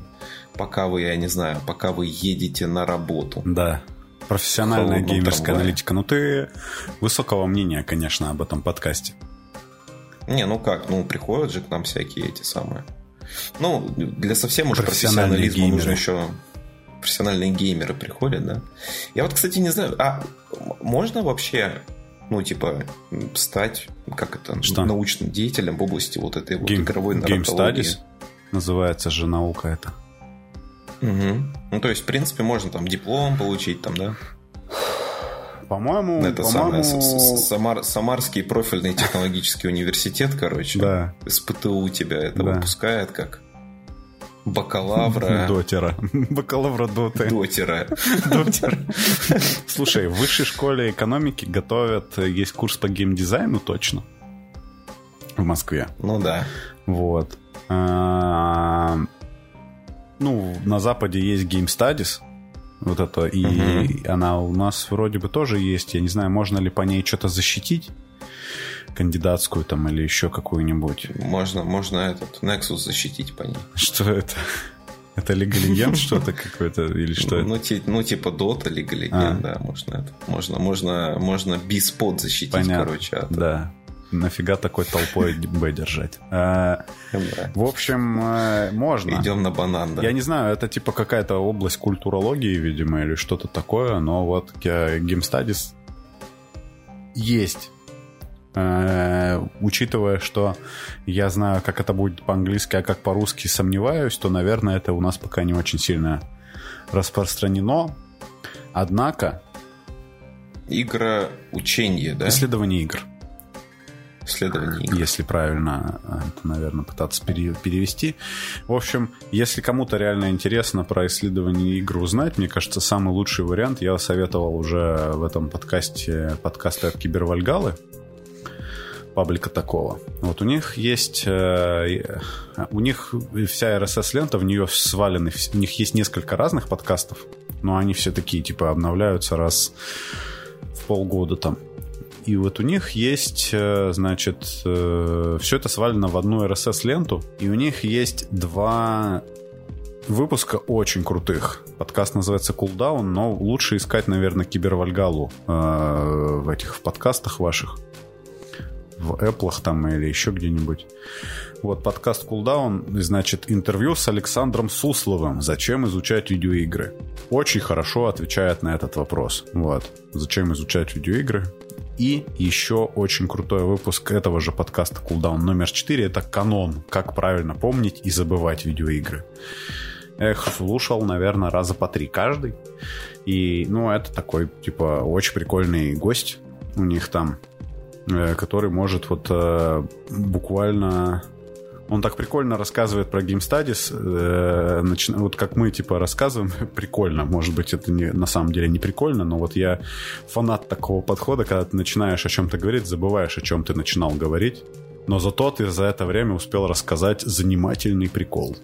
пока вы, я не знаю, пока вы едете на работу. Да. Профессиональная геймерская трамвае. аналитика. Ну, ты высокого мнения, конечно, об этом подкасте. Не, ну как, ну приходят же к нам всякие эти самые. Ну, для совсем уж профессионализма геймеры. нужно еще профессиональные геймеры приходят, да. Я вот, кстати, не знаю, а можно вообще, ну, типа, стать, как это, Что? научным деятелем в области вот этой вот игровой нарратологии? Game Studies называется же наука это. Угу. Ну, то есть, в принципе, можно там диплом получить, там, да? По-моему, это по-моему... самое Самар, Самарский профильный технологический университет, короче. Да. СПТУ тебя это да. выпускает как бакалавра. Дотера. Бакалавра доты. Дотера. Дотера. Слушай, в высшей школе экономики готовят, есть курс по геймдизайну точно. В Москве. Ну да. Вот. А, ну, на Западе есть Game Studies, вот это, и uh-huh. она у нас вроде бы тоже есть. Я не знаю, можно ли по ней что-то защитить кандидатскую там или еще какую-нибудь. Можно, можно этот Nexus защитить по ней. [LAUGHS] Что это? Это League что-то какое-то или что ну, это? Ну, типа Dota League а. да, можно это. Можно, можно, можно биспот защитить, Понятно. короче. От... Да нафига такой толпой Б держать? А, в общем, э, можно. Идем на банан, да. Я не знаю, это типа какая-то область культурологии, видимо, или что-то такое, но вот Game Studies есть. Э, учитывая, что я знаю, как это будет по-английски, а как по-русски сомневаюсь, то, наверное, это у нас пока не очень сильно распространено. Однако... Игра учение, да? Исследование игр. Исследование игр. Если правильно это, наверное, пытаться перевести. В общем, если кому-то реально интересно про исследование игр узнать, мне кажется, самый лучший вариант я советовал уже в этом подкасте, подкасты от Кибервальгалы паблика такого. Вот у них есть... Э, у них вся RSS-лента, в нее свалены... У них есть несколько разных подкастов, но они все такие, типа, обновляются раз в полгода там. И вот у них есть, э, значит, э, все это свалено в одну RSS-ленту, и у них есть два выпуска очень крутых. Подкаст называется Cooldown, но лучше искать, наверное, Кибервальгалу э, в этих в подкастах ваших в Apple там или еще где-нибудь. Вот подкаст Cooldown, значит, интервью с Александром Сусловым. Зачем изучать видеоигры? Очень хорошо отвечает на этот вопрос. Вот. Зачем изучать видеоигры? И еще очень крутой выпуск этого же подкаста Cooldown номер 4. Это канон. Как правильно помнить и забывать видеоигры. Эх, слушал, наверное, раза по три каждый. И, ну, это такой, типа, очень прикольный гость у них там. Э, который может вот э, буквально... Он так прикольно рассказывает про Game Studies, э, начи... вот как мы типа рассказываем, [LAUGHS] прикольно. Может быть, это не, на самом деле не прикольно, но вот я фанат такого подхода, когда ты начинаешь о чем-то говорить, забываешь, о чем ты начинал говорить, но зато ты за это время успел рассказать занимательный прикол.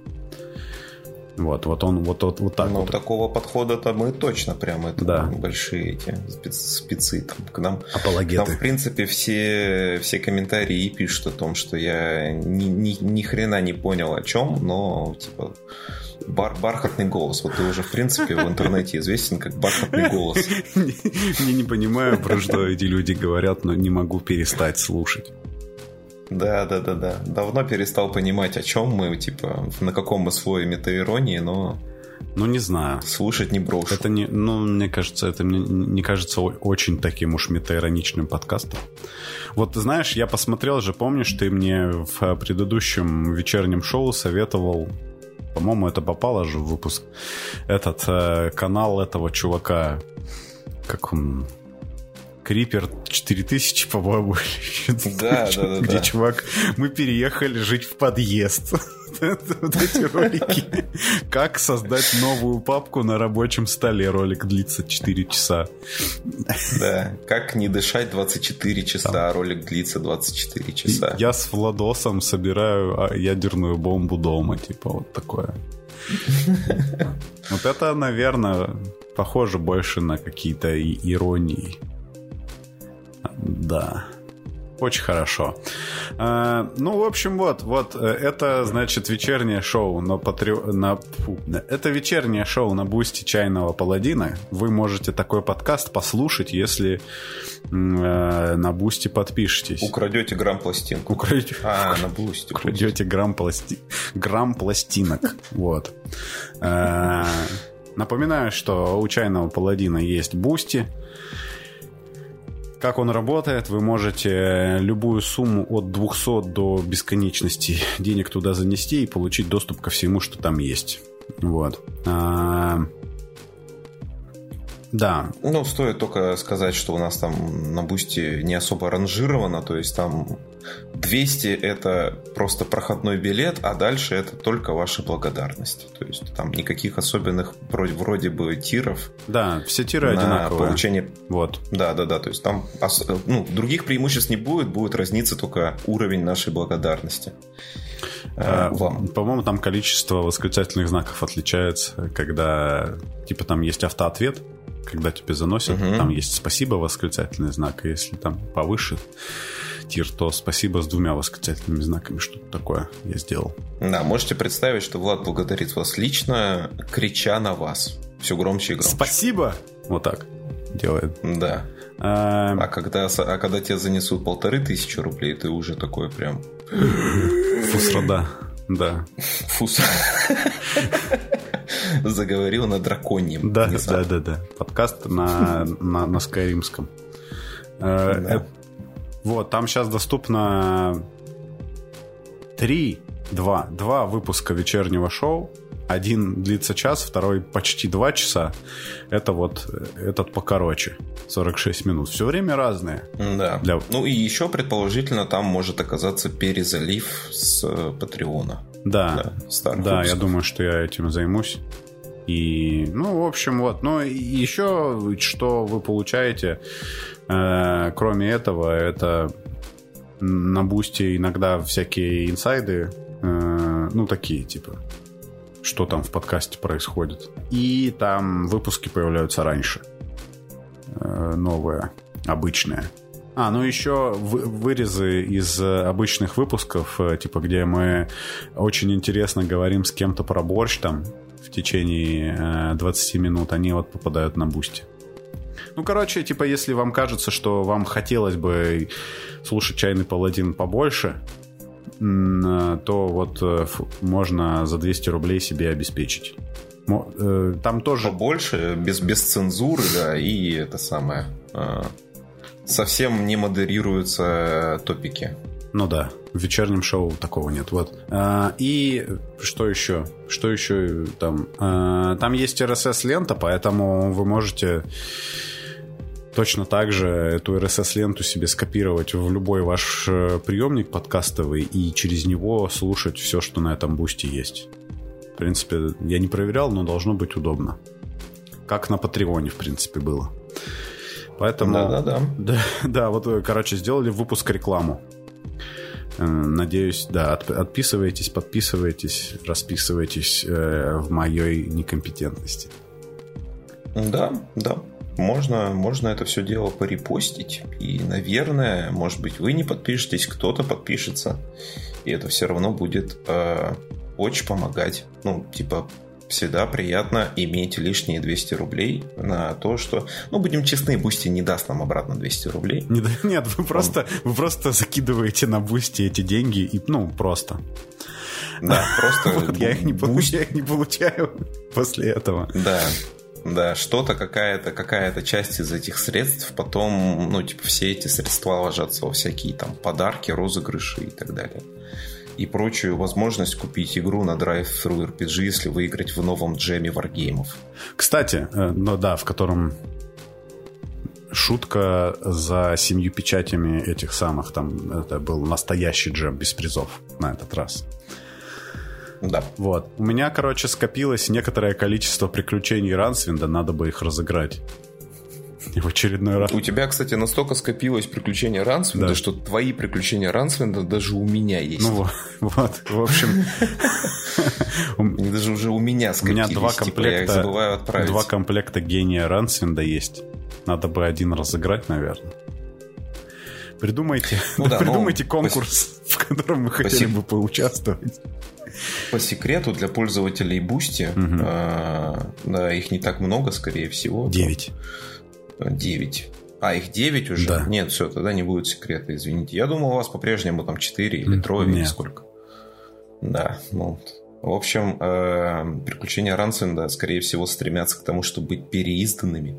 Вот, вот он вот, вот, вот так ну, вот. такого подхода-то мы точно прям это да. большие эти спецы там к нам. Апологеты. Там, в принципе, все, все комментарии пишут о том, что я ни, ни, ни хрена не понял о чем, но типа бар, бархатный голос. Вот ты уже, в принципе, в интернете известен как бархатный голос. [LAUGHS] Я не понимаю, про что эти люди говорят, но не могу перестать слушать. Да, да, да, да. Давно перестал понимать, о чем мы, типа, на каком мы слое метаиронии, но ну, не знаю. Слушать не брошу. Это не, ну, мне кажется, это мне не кажется очень таким уж метаироничным подкастом. Вот, знаешь, я посмотрел же, помнишь, ты мне в предыдущем вечернем шоу советовал, по-моему, это попало же в выпуск, этот э, канал этого чувака, как он, Крипер 4000, по-моему. [LAUGHS] Да, да, да. Где, чувак, мы переехали жить в подъезд. [LAUGHS] Вот эти ролики. Как создать новую папку на рабочем столе. Ролик длится 4 часа. Да, как не дышать 24 часа, а ролик длится 24 часа. Я с Владосом собираю а, ядерную бомбу дома, типа вот такое. [LAUGHS] Вот это, наверное, похоже больше на какие-то иронии. Да. Очень хорошо. А, ну, в общем, вот, вот, э, это, значит, вечернее шоу на Патре... на... Фу, это вечернее шоу на бусте Чайного Паладина. Вы можете такой подкаст послушать, если э, на бусте подпишетесь. Украдете грамм пластинок. Украдете... А, на бусте. Украдете грамм, пласти... грамм пластинок. Вот. Э, напоминаю, что у Чайного Паладина есть бусти. Как он работает? Вы можете любую сумму от 200 до бесконечности [LAUGHS] денег туда занести и получить доступ ко всему, что там есть. Вот. А, да. Ну, стоит только сказать, что у нас там на бусти не особо ранжировано, то есть там 200 это просто проходной билет, а дальше это только ваша благодарность. То есть там никаких особенных вроде, вроде бы тиров. Да, все тиры на одинаковые. получение. Вот. Да, да, да. То есть там ну, других преимуществ не будет, будет разниться только уровень нашей благодарности. Э, вам. По-моему, там количество восклицательных знаков отличается, когда типа там есть автоответ, когда тебе заносят, угу. там есть спасибо восклицательный знак, и если там повыше тир, то спасибо с двумя восклицательными знаками, что-то такое я сделал. Да, можете представить, что Влад благодарит вас лично, крича на вас. Все громче и громче. Спасибо! Вот так делает. Да. А, а когда, а когда тебе занесут полторы тысячи рублей, ты уже такой прям... Фусрада. Да. [LAUGHS] Фус. [LAUGHS] Заговорил на драконьем. Да, да, да, да. Подкаст на, [LAUGHS] на, на скайримском. Э, да. Вот, там сейчас доступно три, два, два выпуска вечернего шоу. Один длится час, второй почти два часа. Это вот этот покороче, 46 минут. Все время разные. Да. Для... Ну и еще, предположительно, там может оказаться перезалив с Патреона. Да, да, да я думаю, что я этим займусь. И, ну, в общем, вот. Ну, еще что вы получаете, э, кроме этого, это на бусте иногда всякие инсайды, э, ну, такие, типа, что там в подкасте происходит. И там выпуски появляются раньше. Э, новые, обычные. А, ну еще вырезы из обычных выпусков, э, типа, где мы очень интересно говорим с кем-то про борщ там, в течение 20 э, минут, они вот попадают на бусти. Ну, короче, типа, если вам кажется, что вам хотелось бы слушать «Чайный паладин» побольше, э, то вот э, можно за 200 рублей себе обеспечить. Там тоже... Побольше, без, без цензуры, да, и это самое... Совсем не модерируются топики. Ну да, в вечернем шоу такого нет. Вот. А, и что еще? Что еще там? А, там есть RSS-лента, поэтому вы можете точно так же эту RSS-ленту себе скопировать в любой ваш э, приемник подкастовый и через него слушать все, что на этом бусте есть. В принципе, я не проверял, но должно быть удобно. Как на Патреоне, в принципе, было. Поэтому... Да-да-да. [LAUGHS] Да, да, вот, короче, сделали выпуск рекламу. Э, надеюсь, да, отписывайтесь, подписывайтесь, расписывайтесь э, в моей некомпетентности. Да, да. Можно, можно это все дело порепостить. И, наверное, может быть, вы не подпишетесь, кто-то подпишется. И это все равно будет э, очень помогать. Ну, типа, всегда приятно иметь лишние 200 рублей на то, что... Ну, будем честны, Бусти не даст нам обратно 200 рублей. Нет, [LAUGHS] нет вы, просто, Он... вы просто закидываете на Бусти эти деньги, и, ну, просто. Да, просто... [LAUGHS] Вот я, их не получаю, после этого. Да, да, что-то, какая-то какая часть из этих средств потом, ну, типа, все эти средства ложатся во всякие там подарки, розыгрыши и так далее и прочую возможность купить игру на Drive-Thru RPG, если выиграть в новом джеме варгеймов. Кстати, ну да, в котором шутка за семью печатями этих самых, там это был настоящий джем без призов на этот раз. Да. Вот. У меня, короче, скопилось некоторое количество приключений Рансвинда, надо бы их разыграть. В очередной раз. У тебя, кстати, настолько скопилось приключения Рансвинда, да. что твои приключения Рансвинда даже у меня есть. Ну вот, в общем... [LAUGHS] Даже уже у меня скопились. У меня два комплекта, забываю отправить. Два комплекта гения Рансвинда есть. Надо бы один разыграть, наверное. Придумайте, [LAUGHS] ну, да, [LAUGHS] придумайте ну, конкурс, по... в котором вы хотели бы поучаствовать. По секрету для пользователей Бусти, угу. э, да, их не так много, скорее всего. Девять. 9. А, их 9 уже? Да. Нет, все, тогда не будет секрета, извините. Я думал, у вас по-прежнему там 4 или трое, или сколько. Да, ну... В общем, э, приключения Рансенда, скорее всего, стремятся к тому, чтобы быть переизданными.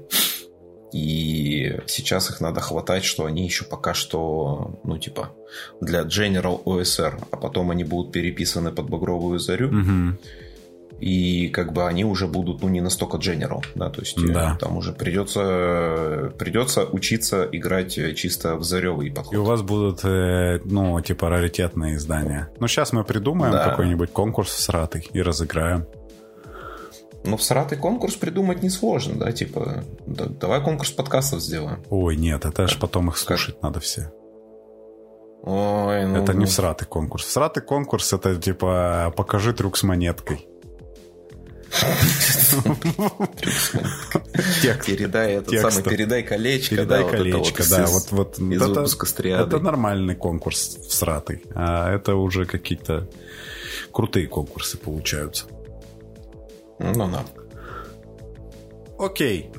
И сейчас их надо хватать, что они еще пока что, ну, типа, для General OSR, а потом они будут переписаны под багровую зарю. Угу и как бы они уже будут, ну, не настолько general, да, то есть э, да. там уже придется, придется учиться играть чисто в заревый подход. И у вас будут, э, ну, типа раритетные издания. Ну, сейчас мы придумаем да. какой-нибудь конкурс с ратой и разыграем. Ну, в сратый конкурс придумать несложно, да, типа, да, давай конкурс подкастов сделаем. Ой, нет, это ж потом их слушать как? надо все. Ой, ну, это не ну. в сратый конкурс. В сратый конкурс это типа покажи трюк с монеткой. Передай этот самый, передай колечко. Передай колечко, да. Вот, вот, Это нормальный конкурс в сратый. А это уже какие-то крутые конкурсы получаются. Ну, да. Окей.